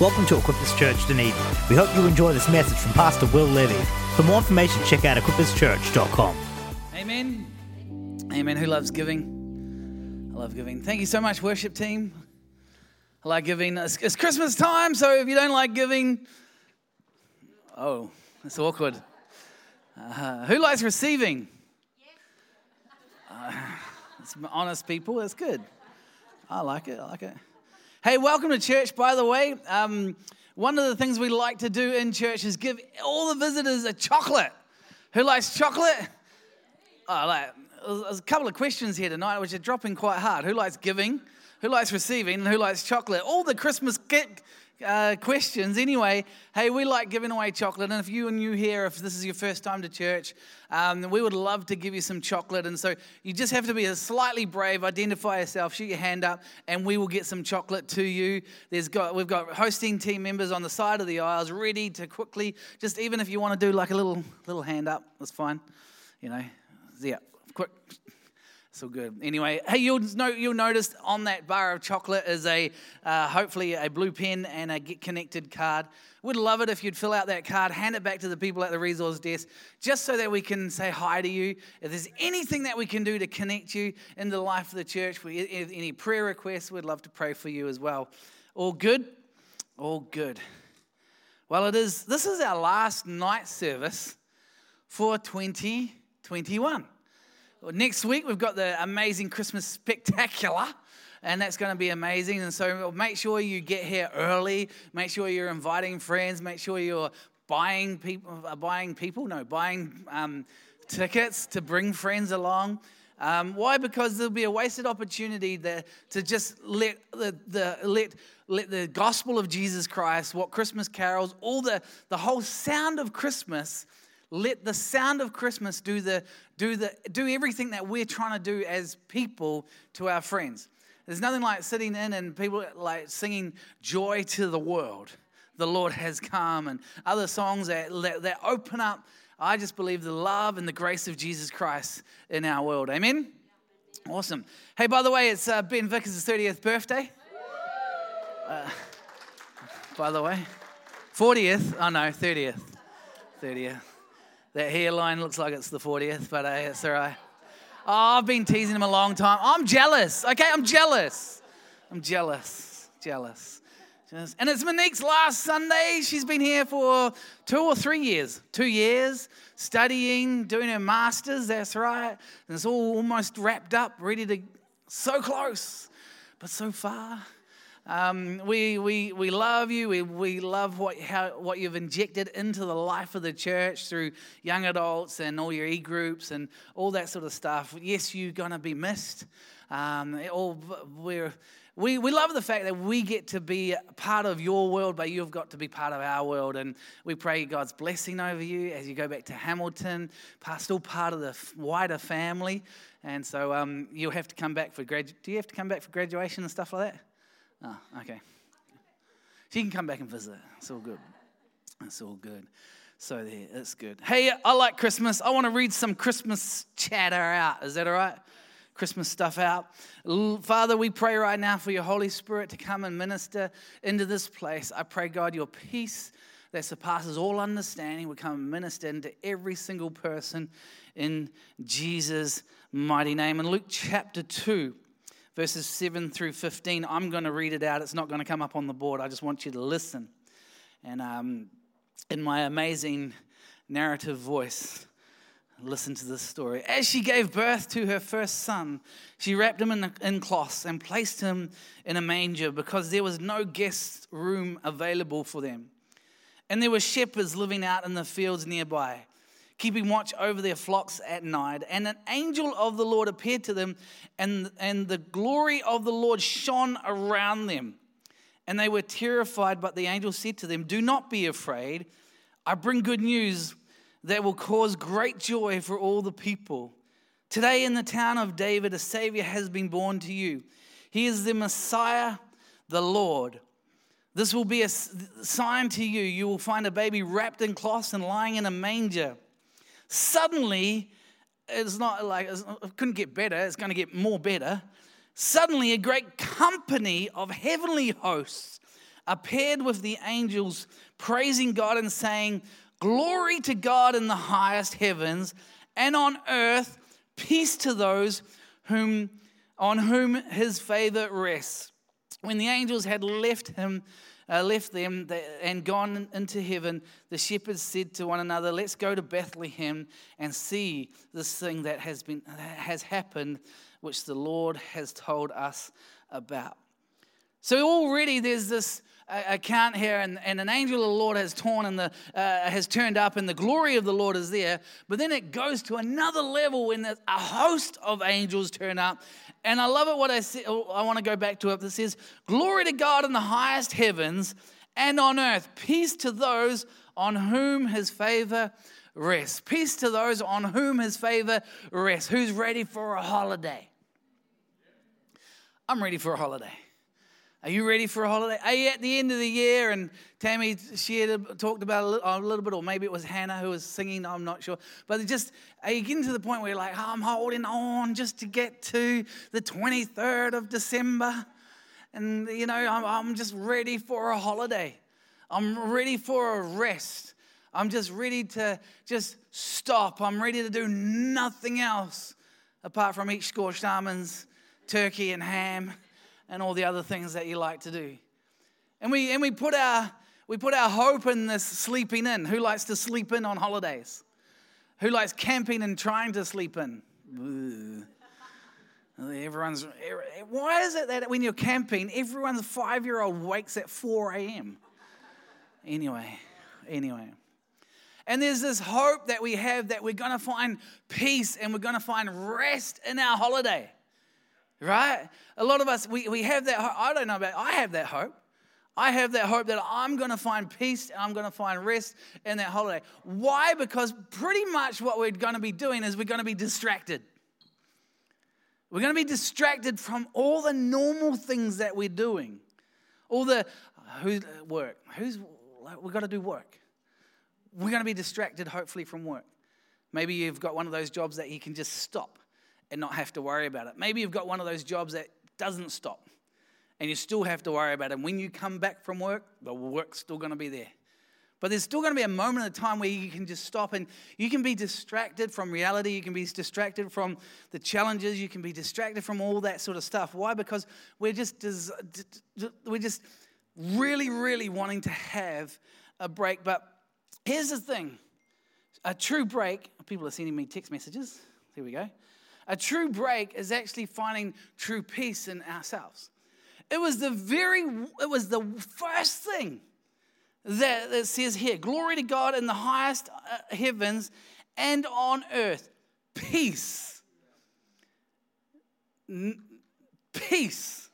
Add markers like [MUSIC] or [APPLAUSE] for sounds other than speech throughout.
Welcome to Equippers Church Dunedin. We hope you enjoy this message from Pastor Will Levy. For more information, check out equipperschurch.com. Amen. Amen. Who loves giving? I love giving. Thank you so much, worship team. I like giving. It's, it's Christmas time, so if you don't like giving, oh, it's awkward. Uh, who likes receiving? Uh, it's honest people. That's good. I like it. I like it. Hey, welcome to church, by the way. Um, one of the things we like to do in church is give all the visitors a chocolate. Who likes chocolate? Oh, like, there's a couple of questions here tonight which are dropping quite hard. Who likes giving? Who likes receiving? And who likes chocolate? All the Christmas uh, questions. Anyway, hey, we like giving away chocolate. And if you are new here, if this is your first time to church, um, we would love to give you some chocolate. And so you just have to be a slightly brave, identify yourself, shoot your hand up, and we will get some chocolate to you. There's got, we've got hosting team members on the side of the aisles ready to quickly, just even if you want to do like a little, little hand up, that's fine. You know, yeah, quick so good. Anyway, hey, you'll, know, you'll notice on that bar of chocolate is a uh, hopefully a blue pen and a get connected card. Would love it if you'd fill out that card, hand it back to the people at the resource desk, just so that we can say hi to you. If there's anything that we can do to connect you in the life of the church, any prayer requests, we'd love to pray for you as well. All good? All good. Well, it is. This is our last night service for 2021. Next week, we've got the amazing Christmas spectacular, and that's going to be amazing. And so make sure you get here early. Make sure you're inviting friends. Make sure you're buying people, uh, buying people, no, buying um, tickets to bring friends along. Um, why? Because there'll be a wasted opportunity there to just let the, the let let the gospel of Jesus Christ, what Christmas carols, all the the whole sound of Christmas let the sound of Christmas do, the, do, the, do everything that we're trying to do as people to our friends. There's nothing like sitting in and people like singing joy to the world. The Lord has come, and other songs that, that, that open up, I just believe, the love and the grace of Jesus Christ in our world. Amen? Awesome. Hey, by the way, it's uh, Ben Vickers' 30th birthday. Uh, by the way, 40th. Oh no, 30th. 30th. That hairline looks like it's the 40th, but hey, it's all right. Oh, I've been teasing him a long time. I'm jealous. Okay, I'm jealous. I'm jealous. Jealous. And it's Monique's last Sunday. She's been here for two or three years. Two years, studying, doing her master's. That's right. And it's all almost wrapped up, ready to, so close, but so far. Um, we, we, we love you. We, we love what, how, what you've injected into the life of the church through young adults and all your e groups and all that sort of stuff. Yes, you're going to be missed. Um, all, we're, we, we love the fact that we get to be part of your world, but you've got to be part of our world. And we pray God's blessing over you as you go back to Hamilton, still part of the wider family. And so um, you'll have to come back for grad. Do you have to come back for graduation and stuff like that? Oh, okay. She can come back and visit. It's all good. It's all good. So there, it's good. Hey, I like Christmas. I want to read some Christmas chatter out. Is that all right? Christmas stuff out. Father, we pray right now for your Holy Spirit to come and minister into this place. I pray, God, your peace that surpasses all understanding would come and minister into every single person in Jesus' mighty name. In Luke chapter 2, verses 7 through 15. I'm going to read it out. It's not going to come up on the board. I just want you to listen. And um, in my amazing narrative voice, listen to this story. As she gave birth to her first son, she wrapped him in, in cloths and placed him in a manger because there was no guest room available for them. And there were shepherds living out in the fields nearby keeping watch over their flocks at night. And an angel of the Lord appeared to them, and, and the glory of the Lord shone around them. And they were terrified, but the angel said to them, Do not be afraid. I bring good news that will cause great joy for all the people. Today, in the town of David, a Savior has been born to you. He is the Messiah, the Lord. This will be a sign to you. You will find a baby wrapped in cloths and lying in a manger. Suddenly, it's not like it couldn't get better, it's going to get more better. Suddenly, a great company of heavenly hosts appeared with the angels, praising God and saying, Glory to God in the highest heavens, and on earth, peace to those whom, on whom his favor rests. When the angels had left him, uh, left them and gone into heaven, the shepherds said to one another, "Let's go to Bethlehem and see this thing that has been has happened, which the Lord has told us about." So already there's this account here, and, and an angel of the Lord has torn and the uh, has turned up, and the glory of the Lord is there. But then it goes to another level when a host of angels turn up, and I love it. What I see, I want to go back to it. It says, "Glory to God in the highest heavens, and on earth peace to those on whom His favor." rests. Peace to those on whom his favor rests. Who's ready for a holiday? I'm ready for a holiday. Are you ready for a holiday? Are you at the end of the year? And Tammy shared, talked about a little, a little, bit, or maybe it was Hannah who was singing. I'm not sure. But just are you getting to the point where you're like, oh, I'm holding on just to get to the 23rd of December, and you know, I'm, I'm just ready for a holiday. I'm ready for a rest. I'm just ready to just stop. I'm ready to do nothing else apart from eat scorched almonds, turkey, and ham and all the other things that you like to do. And we, and we, put, our, we put our hope in this sleeping in. Who likes to sleep in on holidays? Who likes camping and trying to sleep in? Everyone's, why is it that when you're camping, everyone's five year old wakes at 4 a.m.? Anyway, anyway. And there's this hope that we have that we're going to find peace and we're going to find rest in our holiday right? A lot of us, we, we have that hope. I don't know about, I have that hope. I have that hope that I'm going to find peace and I'm going to find rest in that holiday. Why? Because pretty much what we're going to be doing is we're going to be distracted. We're going to be distracted from all the normal things that we're doing. All the who's work. Who's we've got to do work. We're going to be distracted, hopefully, from work. Maybe you've got one of those jobs that you can just stop and not have to worry about it. Maybe you've got one of those jobs that doesn't stop and you still have to worry about it. And when you come back from work, the work's still going to be there. But there's still going to be a moment of time where you can just stop and you can be distracted from reality. You can be distracted from the challenges. You can be distracted from all that sort of stuff. Why? Because we're just, we're just really, really wanting to have a break. But here's the thing a true break, people are sending me text messages. Here we go. A true break is actually finding true peace in ourselves. It was the very, it was the first thing that, that says here glory to God in the highest uh, heavens and on earth, peace. Peace.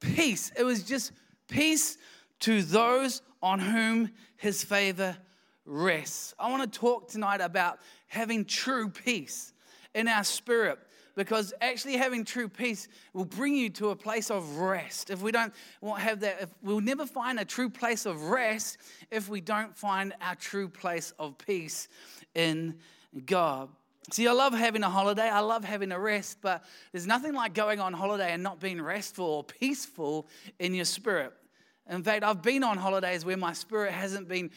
Peace. It was just peace to those on whom his favor rests. I want to talk tonight about having true peace in our spirit because actually having true peace will bring you to a place of rest. If we don't have that, if we'll never find a true place of rest if we don't find our true place of peace in God. See, I love having a holiday. I love having a rest, but there's nothing like going on holiday and not being restful or peaceful in your spirit. In fact, I've been on holidays where my spirit hasn't been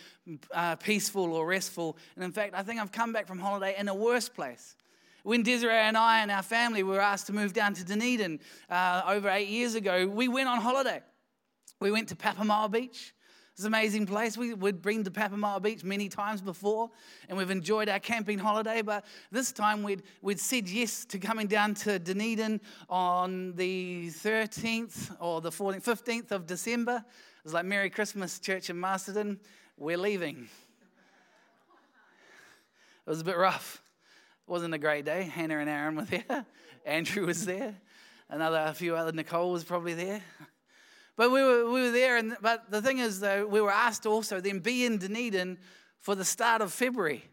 uh, peaceful or restful. And in fact, I think I've come back from holiday in a worse place. When Desiree and I and our family were asked to move down to Dunedin uh, over eight years ago, we went on holiday. We went to Papamoa Beach. It's an amazing place. We, would been to Papamoa Beach many times before, and we've enjoyed our camping holiday. But this time we'd, we'd said yes to coming down to Dunedin on the 13th or the 14th, 15th of December. It was like Merry Christmas, Church in Masterton. We're leaving. It was a bit rough wasn't a great day. Hannah and Aaron were there. [LAUGHS] Andrew was there. Another, a few other, Nicole was probably there. But we were, we were there. And, but the thing is, though, we were asked also then be in Dunedin for the start of February.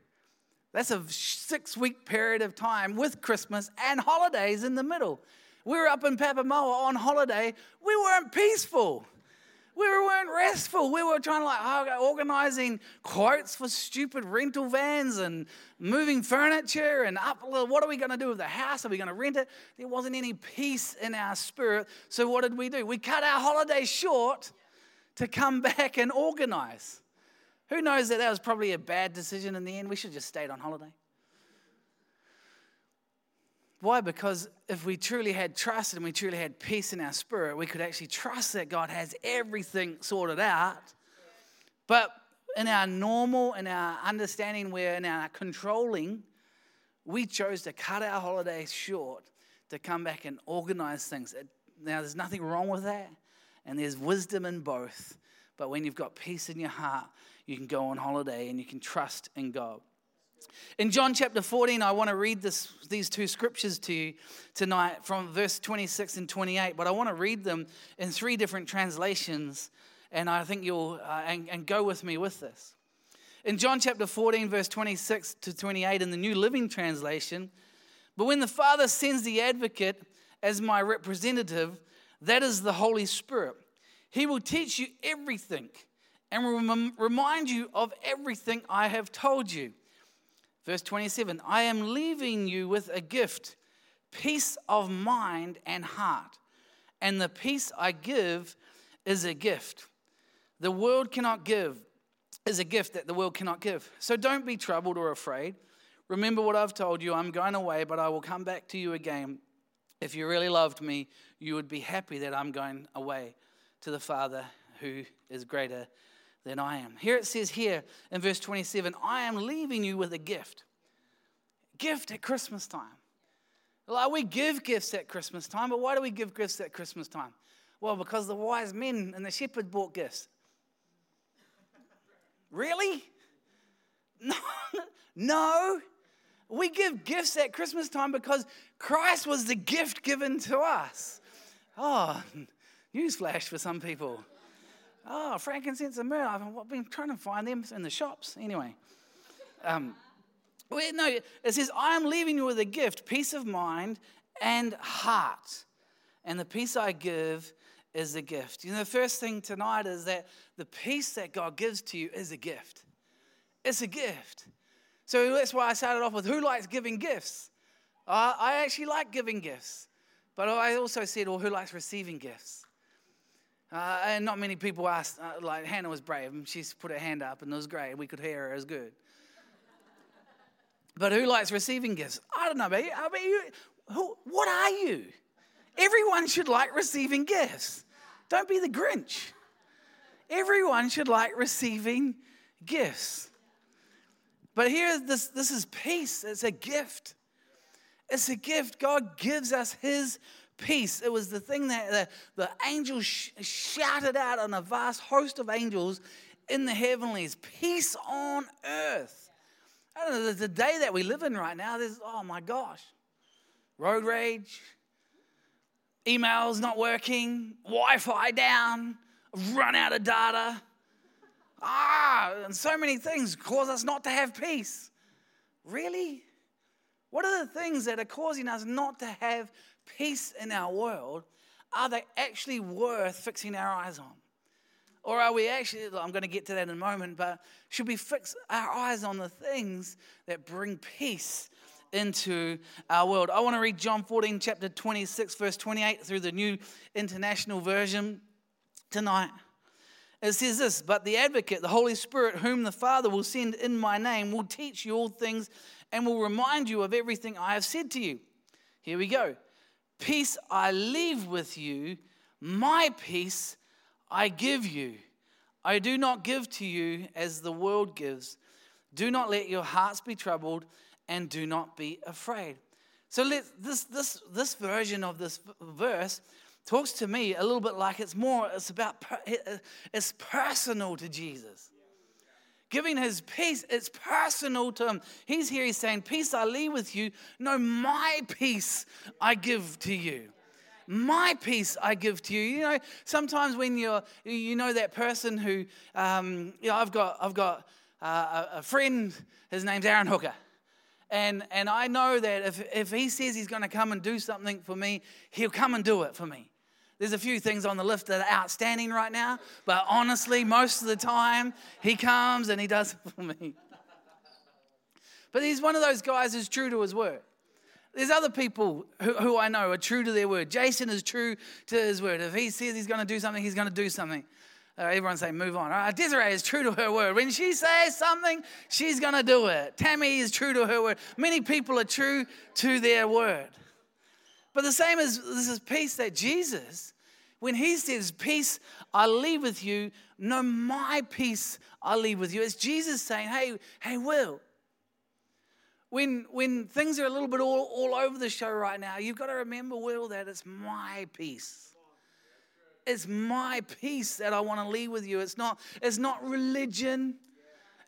That's a six week period of time with Christmas and holidays in the middle. We were up in Papamoa on holiday. We weren't peaceful we weren't restful. We were trying to like organizing quotes for stupid rental vans and moving furniture and up. What are we going to do with the house? Are we going to rent it? There wasn't any peace in our spirit. So what did we do? We cut our holiday short to come [LAUGHS] back and organize. Who knows that that was probably a bad decision in the end? We should have just stayed on holiday. Why? Because if we truly had trust and we truly had peace in our spirit, we could actually trust that God has everything sorted out. But in our normal, in our understanding, where in our controlling, we chose to cut our holidays short to come back and organize things. Now, there's nothing wrong with that, and there's wisdom in both. But when you've got peace in your heart, you can go on holiday and you can trust in God. In John chapter 14, I want to read this, these two scriptures to you tonight from verse 26 and 28, but I want to read them in three different translations, and I think you'll, uh, and, and go with me with this. In John chapter 14, verse 26 to 28, in the New Living Translation, but when the Father sends the advocate as my representative, that is the Holy Spirit, he will teach you everything and remind you of everything I have told you. Verse 27 I am leaving you with a gift, peace of mind and heart. And the peace I give is a gift. The world cannot give, is a gift that the world cannot give. So don't be troubled or afraid. Remember what I've told you I'm going away, but I will come back to you again. If you really loved me, you would be happy that I'm going away to the Father who is greater than I am. Here it says here in verse 27 I am leaving you with a gift. Gift at Christmas time. Like we give gifts at Christmas time, but why do we give gifts at Christmas time? Well, because the wise men and the shepherd bought gifts. Really? [LAUGHS] No, no. We give gifts at Christmas time because Christ was the gift given to us. Oh, [LAUGHS] newsflash for some people. Oh, frankincense and myrrh. I've been trying to find them in the shops. Anyway. Um, well, no, it says, I am leaving you with a gift, peace of mind and heart. And the peace I give is a gift. You know, the first thing tonight is that the peace that God gives to you is a gift. It's a gift. So that's why I started off with who likes giving gifts? Uh, I actually like giving gifts. But I also said, well, who likes receiving gifts? Uh, and not many people asked, uh, like Hannah was brave and she's put her hand up and it was great. We could hear her, it was good. But who likes receiving gifts? I don't know you. I mean, you who, what are you? Everyone should like receiving gifts. Don't be the Grinch. Everyone should like receiving gifts. But here, this, this is peace. It's a gift. It's a gift. God gives us His peace. It was the thing that the, the angels sh- shouted out on a vast host of angels in the heavenlies peace on earth. I don't know, the day that we live in right now, there's, oh my gosh, road rage, emails not working, Wi Fi down, run out of data. Ah, and so many things cause us not to have peace. Really? What are the things that are causing us not to have peace in our world, are they actually worth fixing our eyes on? Or are we actually, I'm going to get to that in a moment, but should we fix our eyes on the things that bring peace into our world? I want to read John 14, chapter 26, verse 28 through the New International Version tonight. It says this, but the advocate, the Holy Spirit, whom the Father will send in my name, will teach you all things and will remind you of everything I have said to you. Here we go. Peace I leave with you, my peace I give you. I do not give to you as the world gives. Do not let your hearts be troubled and do not be afraid. So let this this this version of this verse talks to me a little bit like it's more it's about it's personal to Jesus giving his peace, it's personal to him. He's here, he's saying, Peace I leave with you. No, my peace I give to you. My peace I give to you. You know, sometimes when you're, you know, that person who, um, you know, I've got, I've got uh, a friend, his name's Aaron Hooker. And, and I know that if, if he says he's going to come and do something for me, he'll come and do it for me. There's a few things on the list that are outstanding right now, but honestly, most of the time, he comes and he does it for me. But he's one of those guys who's true to his word. There's other people who, who I know are true to their word. Jason is true to his word. If he says he's going to do something, he's going to do something. Uh, everyone say, move on. Uh, Desiree is true to her word. When she says something, she's going to do it. Tammy is true to her word. Many people are true to their word. But the same as this is peace that Jesus, when he says, Peace I leave with you, no, my peace I leave with you. It's Jesus saying, Hey, hey, Will, when, when things are a little bit all, all over the show right now, you've got to remember, Will, that it's my peace. It's my peace that I want to leave with you. It's not, it's not religion.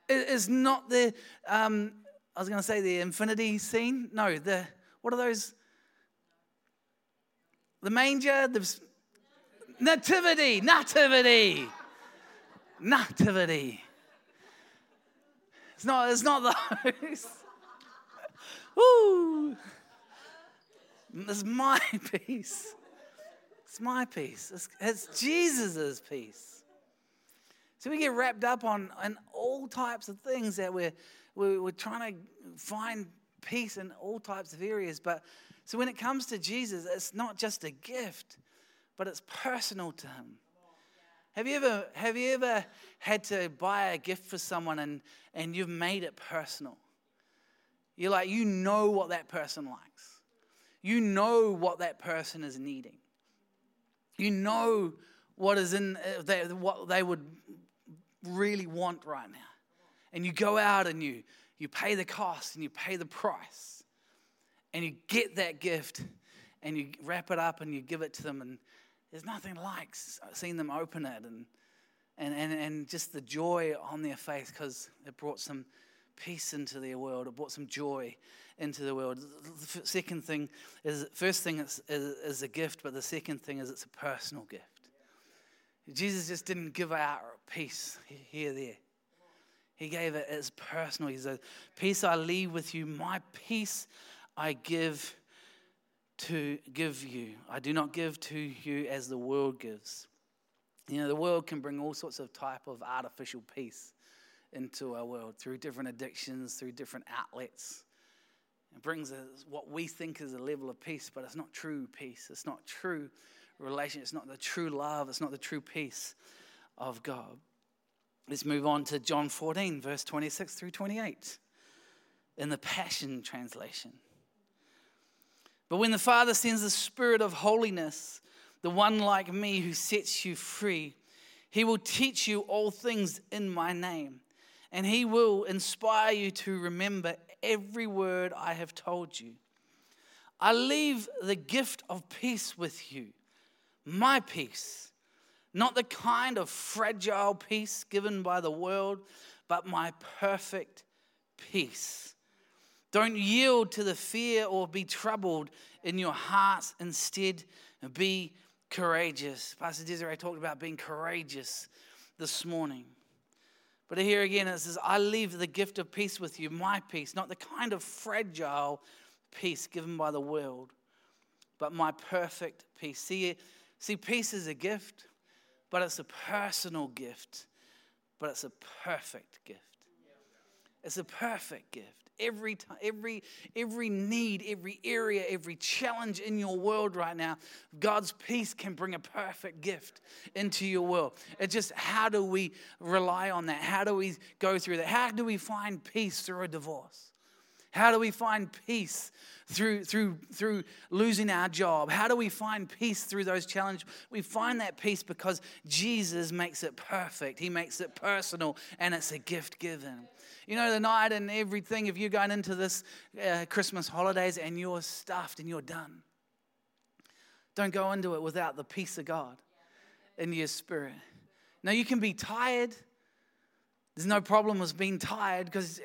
It's not the, um, I was going to say the infinity scene. No, the, what are those? The manger, the nativity, nativity, nativity. It's not, it's not those. Woo! [LAUGHS] It's my [LAUGHS] peace. It's my peace. It's, it's Jesus' peace. So we get wrapped up on, on all types of things that we're, we're trying to find peace in all types of areas. But so when it comes to Jesus, it's not just a gift, but it's personal to Him. Have you ever, have you ever had to buy a gift for someone and, and you've made it personal? You're like, you know what that person likes. You know what that person is needing. You know what is in uh, what they would really want right now. And you go out and you you pay the cost and you pay the price. And you get that gift and you wrap it up and you give it to them and there's nothing like uh, seeing them open it and and, and, and just the joy on their face because it brought some peace into their world. It brought some joy into the world. The second thing is, first thing is, is, is a gift, but the second thing is it's a personal gift. Jesus just didn't give out peace here, there. He gave it as personal. He said, Peace I leave with you, my peace I give to give you. I do not give to you as the world gives. You know, the world can bring all sorts of type of artificial peace into our world through different addictions, through different outlets. It brings us what we think is a level of peace, but it's not true peace. It's not true relation. It's not the true love. It's not the true peace of God. Let's move on to John 14, verse 26 through 28 in the Passion Translation. But when the Father sends the Spirit of holiness, the one like me who sets you free, he will teach you all things in my name and He will inspire you to remember every word I have told you. I leave the gift of peace with you, my peace, not the kind of fragile peace given by the world, but my perfect peace. Don't yield to the fear or be troubled in your hearts. Instead, be courageous. Pastor Desiree talked about being courageous this morning. But here again, it says, I leave the gift of peace with you, my peace, not the kind of fragile peace given by the world, but my perfect peace. See, see, peace is a gift, but it's a personal gift, but it's a perfect gift. It's a perfect gift every time, every every need, every area, every challenge in your world right now, God's peace can bring a perfect gift into your world. It's just how do we rely on that? How do we go through that? How do we find peace through a divorce? How do we find peace through, through, through losing our job? How do we find peace through those challenges? We find that peace because Jesus makes it perfect. He makes it personal, and it's a gift given. You know, the night and everything, if you're going into this uh, Christmas holidays and you're stuffed and you're done, don't go into it without the peace of God in your spirit. Now, you can be tired. There's no problem with being tired because,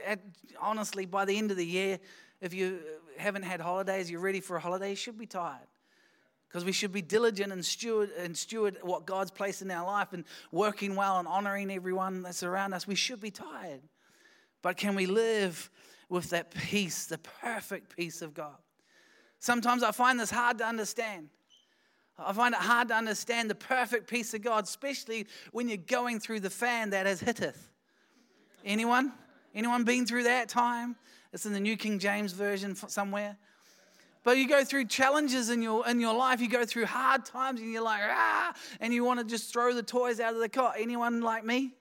honestly, by the end of the year, if you haven't had holidays, you're ready for a holiday, you should be tired because we should be diligent and steward and steward what God's placed in our life and working well and honoring everyone that's around us. We should be tired. But can we live with that peace, the perfect peace of God? Sometimes I find this hard to understand. I find it hard to understand the perfect peace of God, especially when you're going through the fan that has hitteth. Anyone? Anyone been through that time? It's in the New King James Version somewhere. But you go through challenges in your in your life. You go through hard times, and you're like ah, and you want to just throw the toys out of the cot. Anyone like me?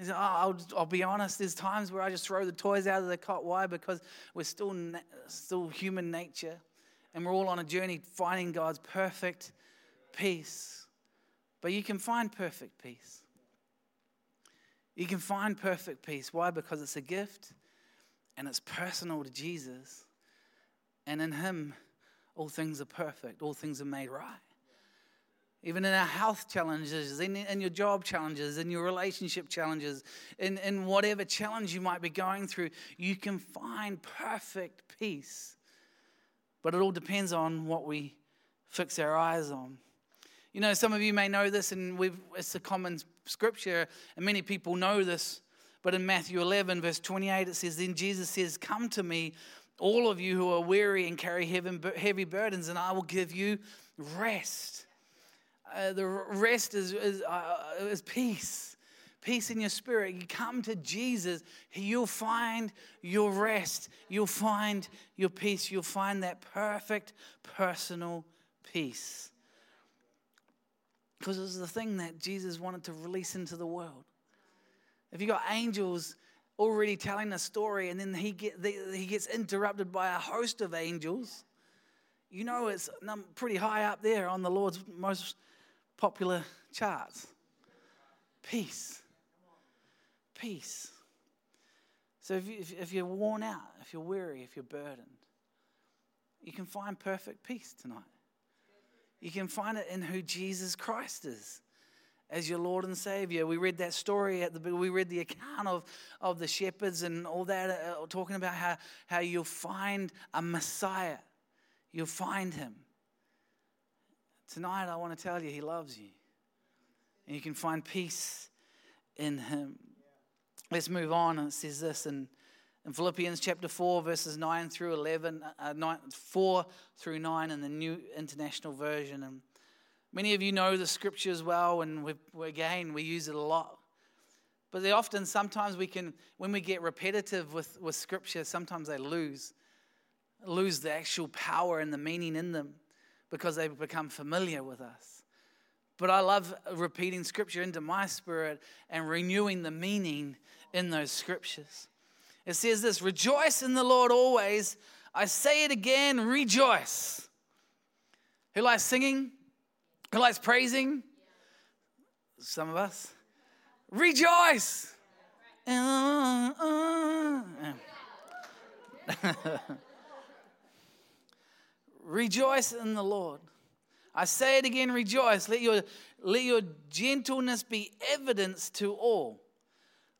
Oh, I'll, I'll, be honest. There's times where I just throw the toys out of the cot. Why? Because we're still still human nature, and we're all on a journey finding God's perfect peace. But you can find perfect peace. You can find perfect peace. Why? Because it's a gift, and it's personal to Jesus. And in Him, all things are perfect, all things are made right. Even in our health challenges, in, in your job challenges, in your relationship challenges, in, in whatever challenge you might be going through, you can find perfect peace. But it all depends on what we fix our eyes on. You know, some of you may know this, and it's a common scripture, and many people know this. But in Matthew 11, verse 28, it says, Then Jesus says, Come to me, all of you who are weary and carry heavy burdens, and I will give you rest. Uh, the rest is, is, uh, is peace. Peace in your spirit. You come to Jesus, you'll find your rest. You'll find your peace. You'll find that perfect personal peace. Because it was the thing that Jesus wanted to release into the world. If you got angels already telling a story and then he, get, he gets interrupted by a host of angels, you know it's pretty high up there on the Lord's most popular charts. Peace. Peace. So if, you, if you're worn out, if you're weary, if you're burdened, you can find perfect peace tonight. You can find it in who Jesus Christ is as your Lord and Savior. We read that story at the we read the account of, of the shepherds and all that, uh, talking about how, how you'll find a Messiah. You'll find him. Tonight, I want to tell you, he loves you. And you can find peace in him. Let's move on. It says this in, in Philippians chapter 4, verses 9 through 11, uh, 9, 4 through 9 in the New International Version. And Many of you know the scripture as well, and we again, we use it a lot. But they often, sometimes we can, when we get repetitive with, with scripture, sometimes they lose, lose the actual power and the meaning in them because they become familiar with us. But I love repeating scripture into my spirit and renewing the meaning in those scriptures. It says this Rejoice in the Lord always. I say it again, rejoice. Who likes singing? Who likes praising? Some of us. Rejoice. Uh, [LAUGHS] uh. rejoice in the Lord. I say it again, rejoice. Let your, let your gentleness be evidence to all.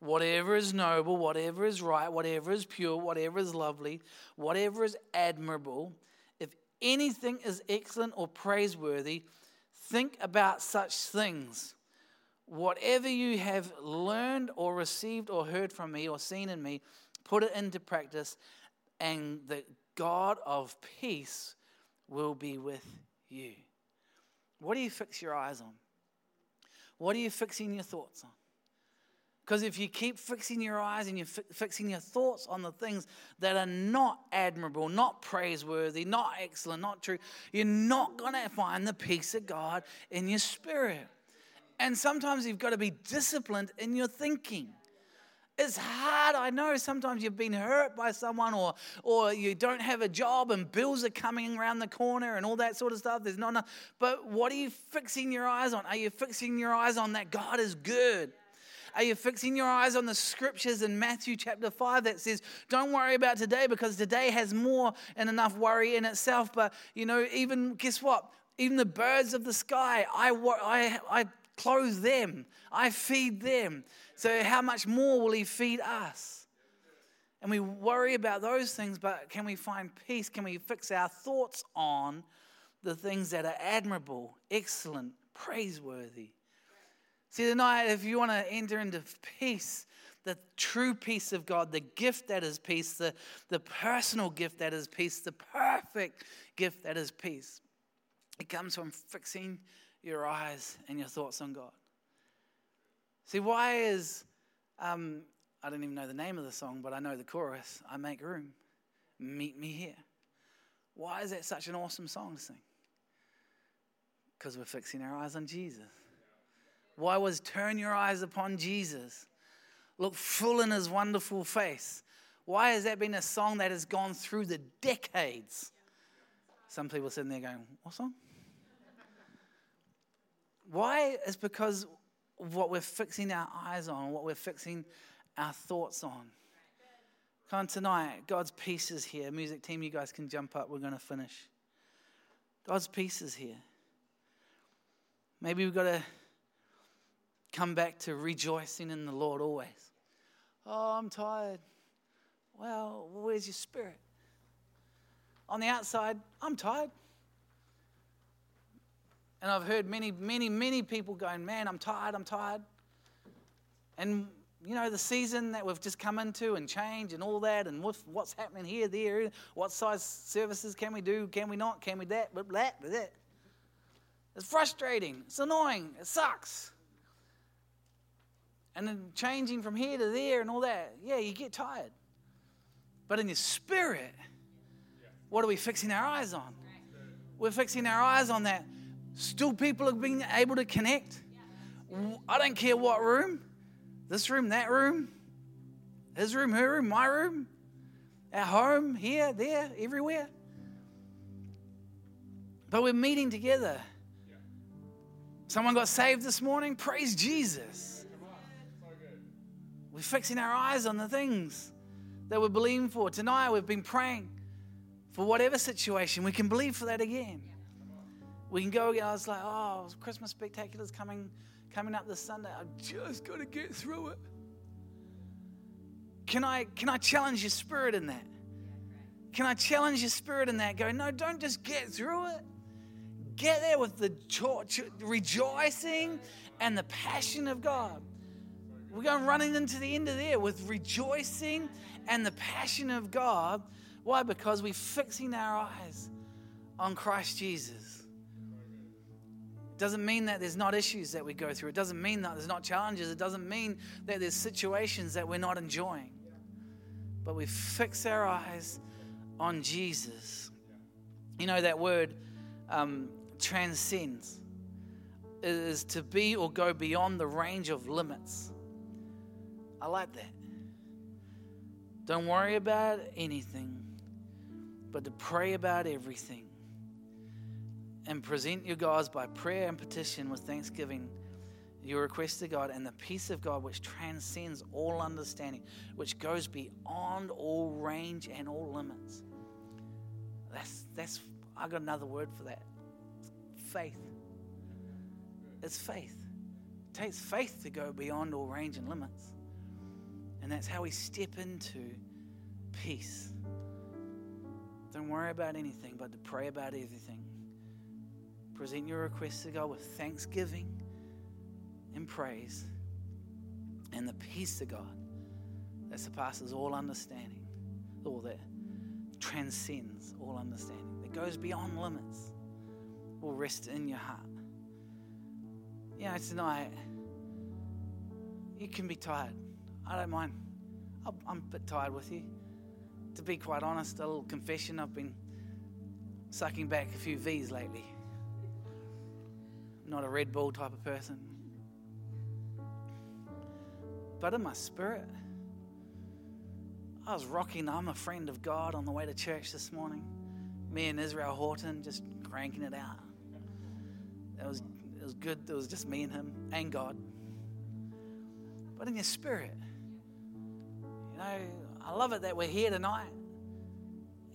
whatever is noble, whatever is right, whatever is pure, whatever is lovely, whatever is admirable, if anything is excellent or praiseworthy, Think about such things. Whatever you have learned or received or heard from me or seen in me, put it into practice, and the God of peace will be with you. What do you fix your eyes on? What are you fixing your thoughts on? Because if you keep fixing your eyes and you're fi- fixing your thoughts on the things that are not admirable, not praiseworthy, not excellent, not true, you're not going to find the peace of God in your spirit. And sometimes you've got to be disciplined in your thinking. It's hard, I know. Sometimes you've been hurt by someone, or, or you don't have a job, and bills are coming around the corner, and all that sort of stuff. There's not enough. But what are you fixing your eyes on? Are you fixing your eyes on that God is good? Are you fixing your eyes on the scriptures in Matthew chapter 5 that says, don't worry about today because today has more and enough worry in itself? But, you know, even, guess what? Even the birds of the sky, I, I, I clothe them, I feed them. So, how much more will He feed us? And we worry about those things, but can we find peace? Can we fix our thoughts on the things that are admirable, excellent, praiseworthy. See, tonight, if you want to enter into peace, the true peace of God, the gift that is peace, the, the personal gift that is peace, the perfect gift that is peace, it comes from fixing your eyes and your thoughts on God. See, why is, um, I don't even know the name of the song, but I know the chorus I make room, meet me here. Why is that such an awesome song to sing? Because we're fixing our eyes on Jesus. Why was turn your eyes upon Jesus? Look full in his wonderful face. Why has that been a song that has gone through the decades? Some people sitting there going, What song? Why? It's because what we're fixing our eyes on, what we're fixing our thoughts on. Come on, tonight, God's peace is here. Music team, you guys can jump up. We're going to finish. God's peace is here. Maybe we've got to come back to rejoicing in the Lord always. Oh, I'm tired. Well, where's your spirit? On the outside, I'm tired. And I've heard many, many, many people going, Man, I'm tired, I'm tired. And, you know, the season that we've just come into and change and all that, and what's happening here, there, what size services can we do, can we not, can we that, but that, but that. It's frustrating, it's annoying, it sucks. And then changing from here to there and all that, yeah, you get tired. But in your spirit, what are we fixing our eyes on? We're fixing our eyes on that Still, people are being able to connect. I don't care what room this room, that room, his room, her room, my room, at home, here, there, everywhere. But we're meeting together. Someone got saved this morning. Praise Jesus. We're fixing our eyes on the things that we're believing for. Tonight, we've been praying for whatever situation. We can believe for that again. We can go again. I was like, oh, Christmas spectacular's coming, coming up this Sunday. I've just got to get through it. Can I, can I challenge your spirit in that? Can I challenge your spirit in that? Go, no, don't just get through it. Get there with the rejoicing and the passion of God. We're going running into the end of there with rejoicing and the passion of God. Why? Because we're fixing our eyes on Christ Jesus. It doesn't mean that there's not issues that we go through. It doesn't mean that there's not challenges. It doesn't mean that there's situations that we're not enjoying. But we fix our eyes on Jesus. You know, that word um, transcends is to be or go beyond the range of limits. I like that. Don't worry about anything, but to pray about everything and present your gods by prayer and petition with thanksgiving your request to God, and the peace of God, which transcends all understanding, which goes beyond all range and all limits. That's, that's, I got another word for that faith. It's faith. It takes faith to go beyond all range and limits. And that's how we step into peace. Don't worry about anything, but to pray about everything. Present your requests to God with thanksgiving and praise and the peace of God that surpasses all understanding, all that transcends all understanding, that goes beyond limits, will rest in your heart. You know, tonight, you can be tired. I don't mind. I'm a bit tired with you. To be quite honest, a little confession, I've been sucking back a few V's lately not a Red Bull type of person. But in my spirit, I was rocking I'm a friend of God on the way to church this morning. Me and Israel Houghton just cranking it out. It was, it was good. It was just me and him and God. But in your spirit, you know, I love it that we're here tonight.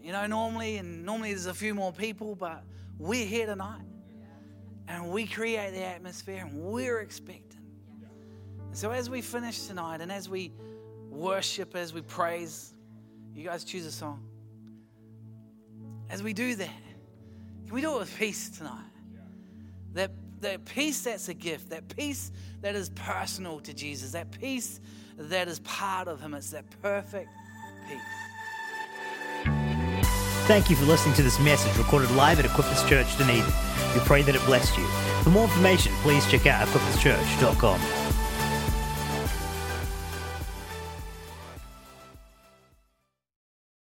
You know, normally, and normally there's a few more people, but we're here tonight and we create the atmosphere and we're expecting. And so as we finish tonight and as we worship, as we praise, you guys choose a song. As we do that, Can we do it with peace tonight? That, that peace that's a gift, that peace that is personal to Jesus, that peace that is part of Him. It's that perfect peace. Thank you for listening to this message recorded live at Equippers Church Dunedin. We pray that it blessed you. For more information, please check out equipperschurch.com.